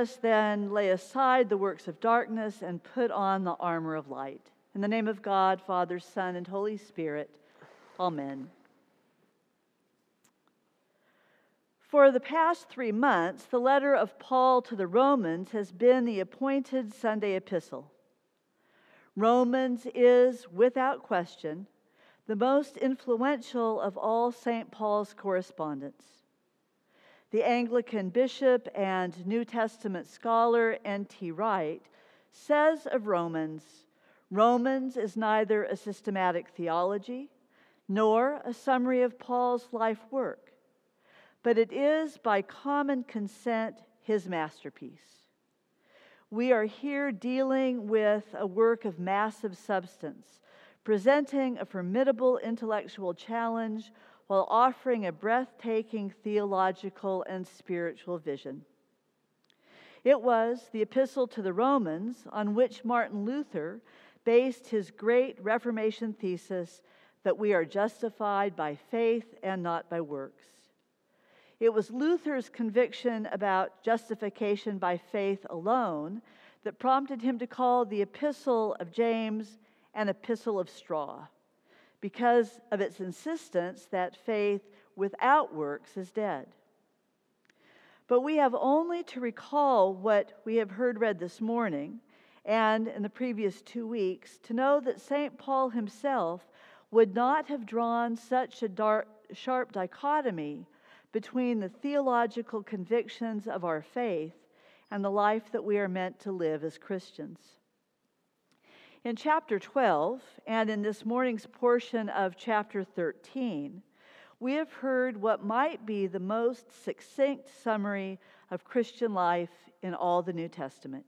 us then lay aside the works of darkness and put on the armor of light. In the name of God, Father, Son, and Holy Spirit, Amen. For the past three months, the letter of Paul to the Romans has been the appointed Sunday epistle. Romans is, without question, the most influential of all St. Paul's correspondence the Anglican bishop and New Testament scholar N.T. Wright says of Romans Romans is neither a systematic theology nor a summary of Paul's life work, but it is by common consent his masterpiece. We are here dealing with a work of massive substance, presenting a formidable intellectual challenge while offering a breathtaking theological and spiritual vision. It was the Epistle to the Romans on which Martin Luther based his great Reformation thesis that we are justified by faith and not by works. It was Luther's conviction about justification by faith alone that prompted him to call the Epistle of James an epistle of straw because of its insistence that faith without works is dead. But we have only to recall what we have heard read this morning and in the previous two weeks to know that St. Paul himself would not have drawn such a dark, sharp dichotomy between the theological convictions of our faith and the life that we are meant to live as Christians. In chapter 12, and in this morning's portion of chapter 13, we have heard what might be the most succinct summary of Christian life in all the New Testament.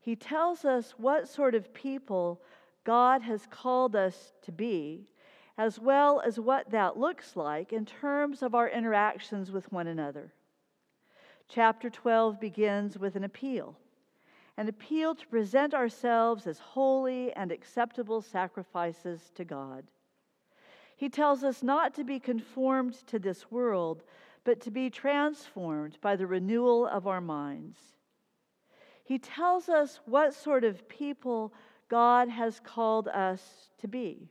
He tells us what sort of people God has called us to be, as well as what that looks like in terms of our interactions with one another. Chapter 12 begins with an appeal an appeal to present ourselves as holy and acceptable sacrifices to God. He tells us not to be conformed to this world, but to be transformed by the renewal of our minds. He tells us what sort of people God has called us to be,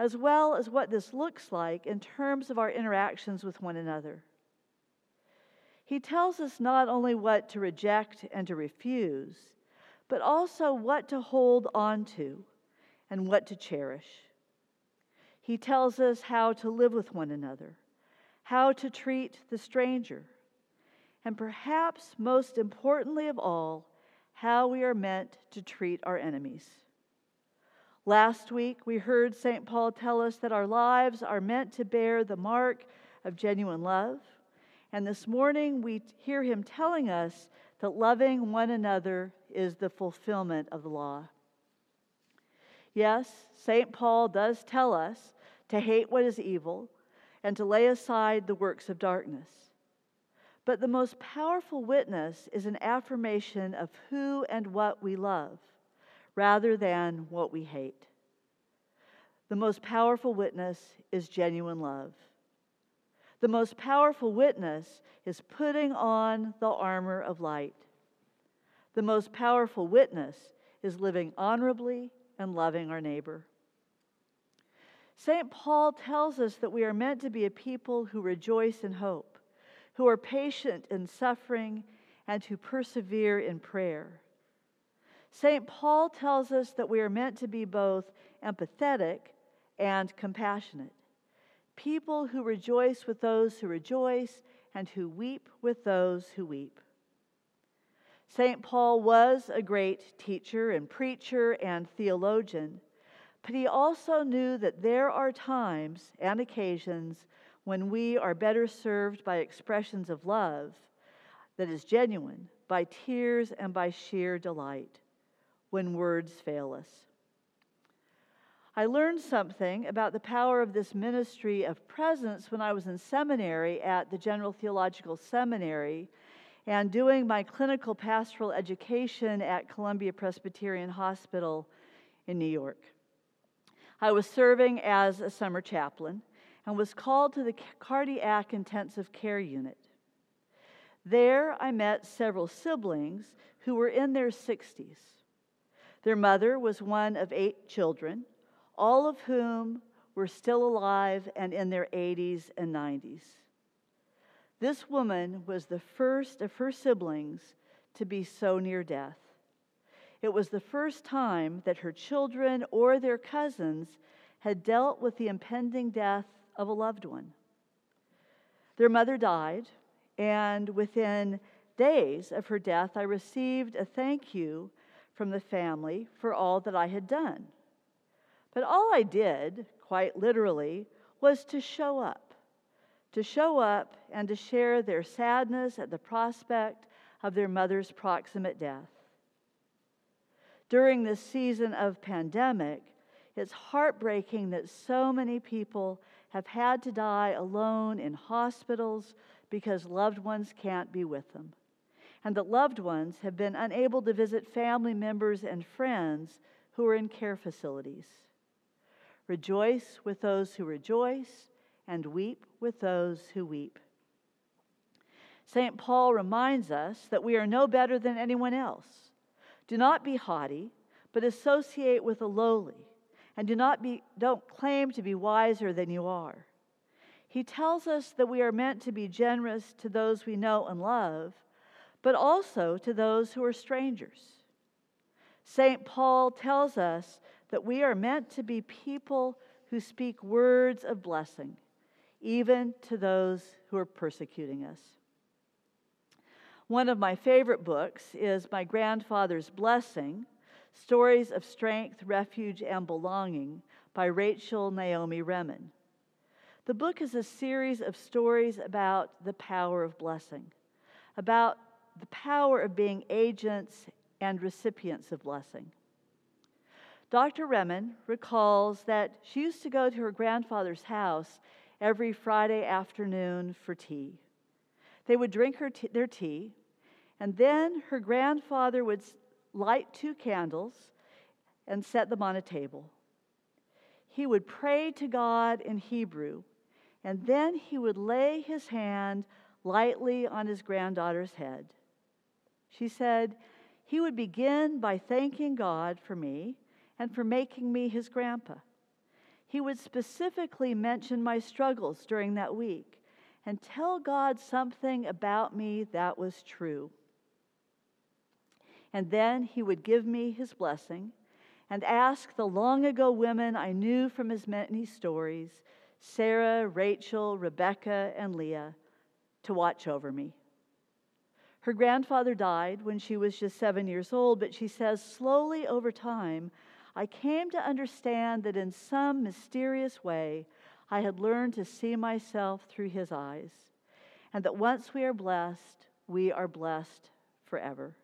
as well as what this looks like in terms of our interactions with one another. He tells us not only what to reject and to refuse, but also what to hold on to and what to cherish. He tells us how to live with one another, how to treat the stranger, and perhaps most importantly of all, how we are meant to treat our enemies. Last week, we heard St. Paul tell us that our lives are meant to bear the mark of genuine love. And this morning, we hear him telling us that loving one another is the fulfillment of the law. Yes, St. Paul does tell us to hate what is evil and to lay aside the works of darkness. But the most powerful witness is an affirmation of who and what we love rather than what we hate. The most powerful witness is genuine love. The most powerful witness is putting on the armor of light. The most powerful witness is living honorably and loving our neighbor. St. Paul tells us that we are meant to be a people who rejoice in hope, who are patient in suffering, and who persevere in prayer. St. Paul tells us that we are meant to be both empathetic and compassionate, people who rejoice with those who rejoice and who weep with those who weep. St. Paul was a great teacher and preacher and theologian, but he also knew that there are times and occasions when we are better served by expressions of love that is genuine, by tears and by sheer delight when words fail us. I learned something about the power of this ministry of presence when I was in seminary at the General Theological Seminary and doing my clinical pastoral education at Columbia Presbyterian Hospital in New York. I was serving as a summer chaplain and was called to the cardiac intensive care unit. There, I met several siblings who were in their 60s. Their mother was one of eight children, all of whom were still alive and in their 80s and 90s. This woman was the first of her siblings to be so near death. It was the first time that her children or their cousins had dealt with the impending death of a loved one. Their mother died, and within days of her death, I received a thank you from the family for all that I had done. But all I did, quite literally, was to show up, to show up and to share their sadness at the prospect of their mother's proximate death. During this season of pandemic, it's heartbreaking that so many people have had to die alone in hospitals because loved ones can't be with them, and that loved ones have been unable to visit family members and friends who are in care facilities. Rejoice with those who rejoice, and weep with those who weep. St. Paul reminds us that we are no better than anyone else. Do not be haughty, but associate with the lowly and do not be, don't claim to be wiser than you are. He tells us that we are meant to be generous to those we know and love, but also to those who are strangers. St. Paul tells us that we are meant to be people who speak words of blessing, even to those who are persecuting us. One of my favorite books is My Grandfather's Blessing Stories of Strength, Refuge, and Belonging by Rachel Naomi Remen. The book is a series of stories about the power of blessing, about the power of being agents and recipients of blessing. Dr. Remen recalls that she used to go to her grandfather's house every Friday afternoon for tea. They would drink t- their tea, and then her grandfather would light two candles, and set them on a table. He would pray to God in Hebrew, and then he would lay his hand lightly on his granddaughter's head. She said, He would begin by thanking God for me and for making me his grandpa. He would specifically mention my struggles during that week and tell God something about me that was true and then he would give me his blessing and ask the long ago women I knew from his many stories Sarah, Rachel, Rebecca, and Leah to watch over me. Her grandfather died when she was just seven years old, but she says slowly over time, I came to understand that in some mysterious way, I had learned to see myself through his eyes, and that once we are blessed, we are blessed forever.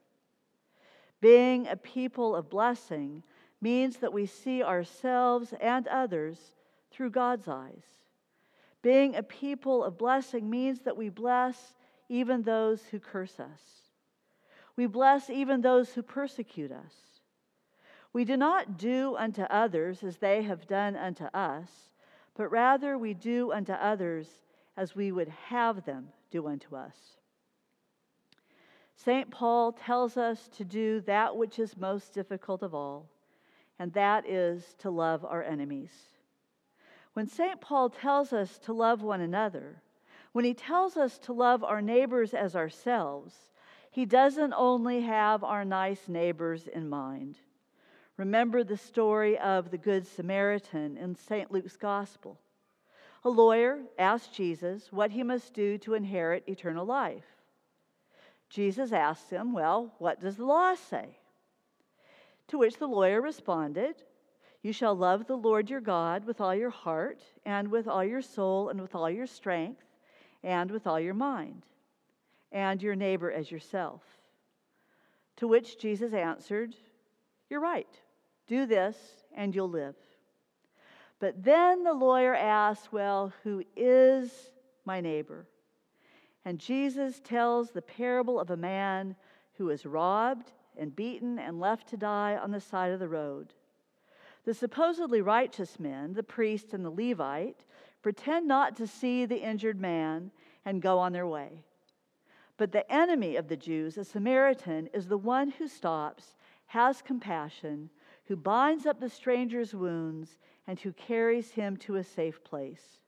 Being a people of blessing means that we see ourselves and others through God's eyes. Being a people of blessing means that we bless even those who curse us. We bless even those who persecute us. We do not do unto others as they have done unto us, but rather we do unto others as we would have them do unto us. St. Paul tells us to do that which is most difficult of all, and that is to love our enemies. When St. Paul tells us to love one another, when he tells us to love our neighbors as ourselves, he doesn't only have our nice neighbors in mind. Remember the story of the Good Samaritan in St. Luke's Gospel. A lawyer asked Jesus what he must do to inherit eternal life. Jesus asked him, Well, what does the law say? To which the lawyer responded, You shall love the Lord your God with all your heart, and with all your soul, and with all your strength, and with all your mind, and your neighbor as yourself. To which Jesus answered, You're right. Do this and you'll live. But then the lawyer asks, Well, who is my neighbor? And Jesus tells the parable of a man who is robbed and beaten and left to die on the side of the road. The supposedly righteous men, the priest and the Levite, pretend not to see the injured man and go on their way. But the enemy of the Jews, a Samaritan, is the one who stops, has compassion, who binds up the stranger's wounds, and who carries him to a safe place.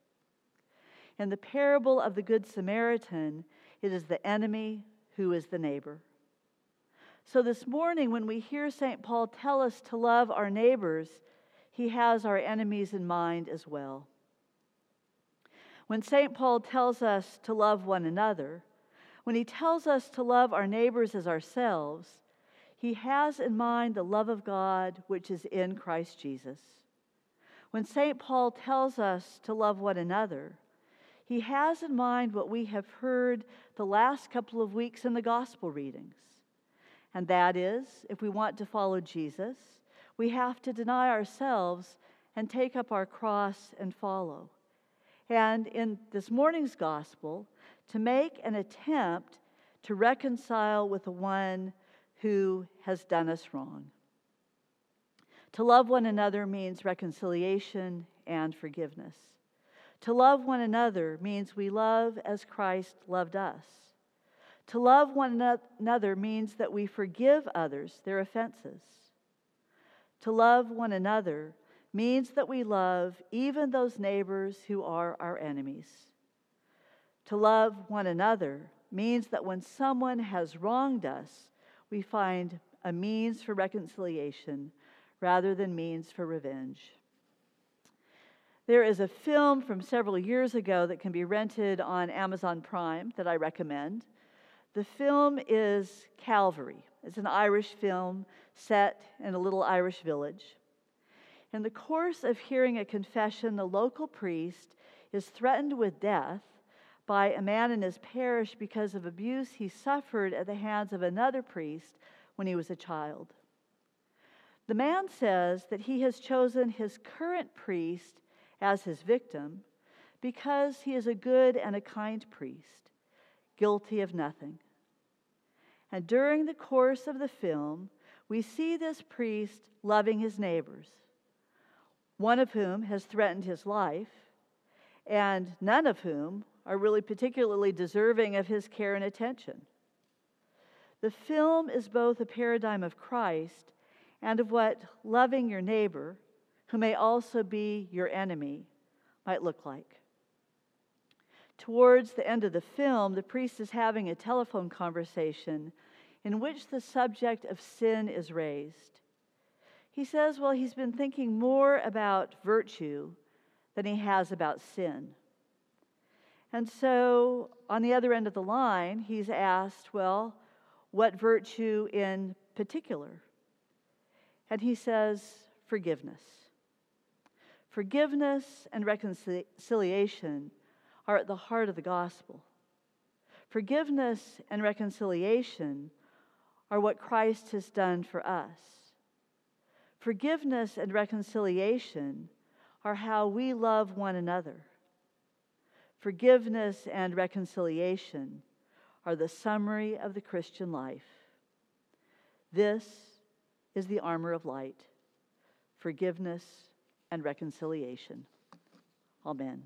In the parable of the Good Samaritan, it is the enemy who is the neighbor. So this morning, when we hear St. Paul tell us to love our neighbors, he has our enemies in mind as well. When St. Paul tells us to love one another, when he tells us to love our neighbors as ourselves, he has in mind the love of God which is in Christ Jesus. When St. Paul tells us to love one another, he has in mind what we have heard the last couple of weeks in the gospel readings. And that is, if we want to follow Jesus, we have to deny ourselves and take up our cross and follow. And in this morning's gospel, to make an attempt to reconcile with the one who has done us wrong. To love one another means reconciliation and forgiveness. To love one another means we love as Christ loved us. To love one another means that we forgive others their offenses. To love one another means that we love even those neighbors who are our enemies. To love one another means that when someone has wronged us, we find a means for reconciliation rather than means for revenge. There is a film from several years ago that can be rented on Amazon Prime that I recommend. The film is Calvary. It's an Irish film set in a little Irish village. In the course of hearing a confession, the local priest is threatened with death by a man in his parish because of abuse he suffered at the hands of another priest when he was a child. The man says that he has chosen his current priest as his victim because he is a good and a kind priest, guilty of nothing. And during the course of the film, we see this priest loving his neighbors, one of whom has threatened his life, and none of whom are really particularly deserving of his care and attention. The film is both a paradigm of Christ and of what loving your neighbor, who may also be your enemy, might look like. Towards the end of the film, the priest is having a telephone conversation in which the subject of sin is raised. He says, well, he's been thinking more about virtue than he has about sin. And so, on the other end of the line, he's asked, well, what virtue in particular? And he says, forgiveness. Forgiveness and reconciliation are at the heart of the gospel. Forgiveness and reconciliation are what Christ has done for us. Forgiveness and reconciliation are how we love one another. Forgiveness and reconciliation are the summary of the Christian life. This is the armor of light forgiveness and reconciliation. Amen.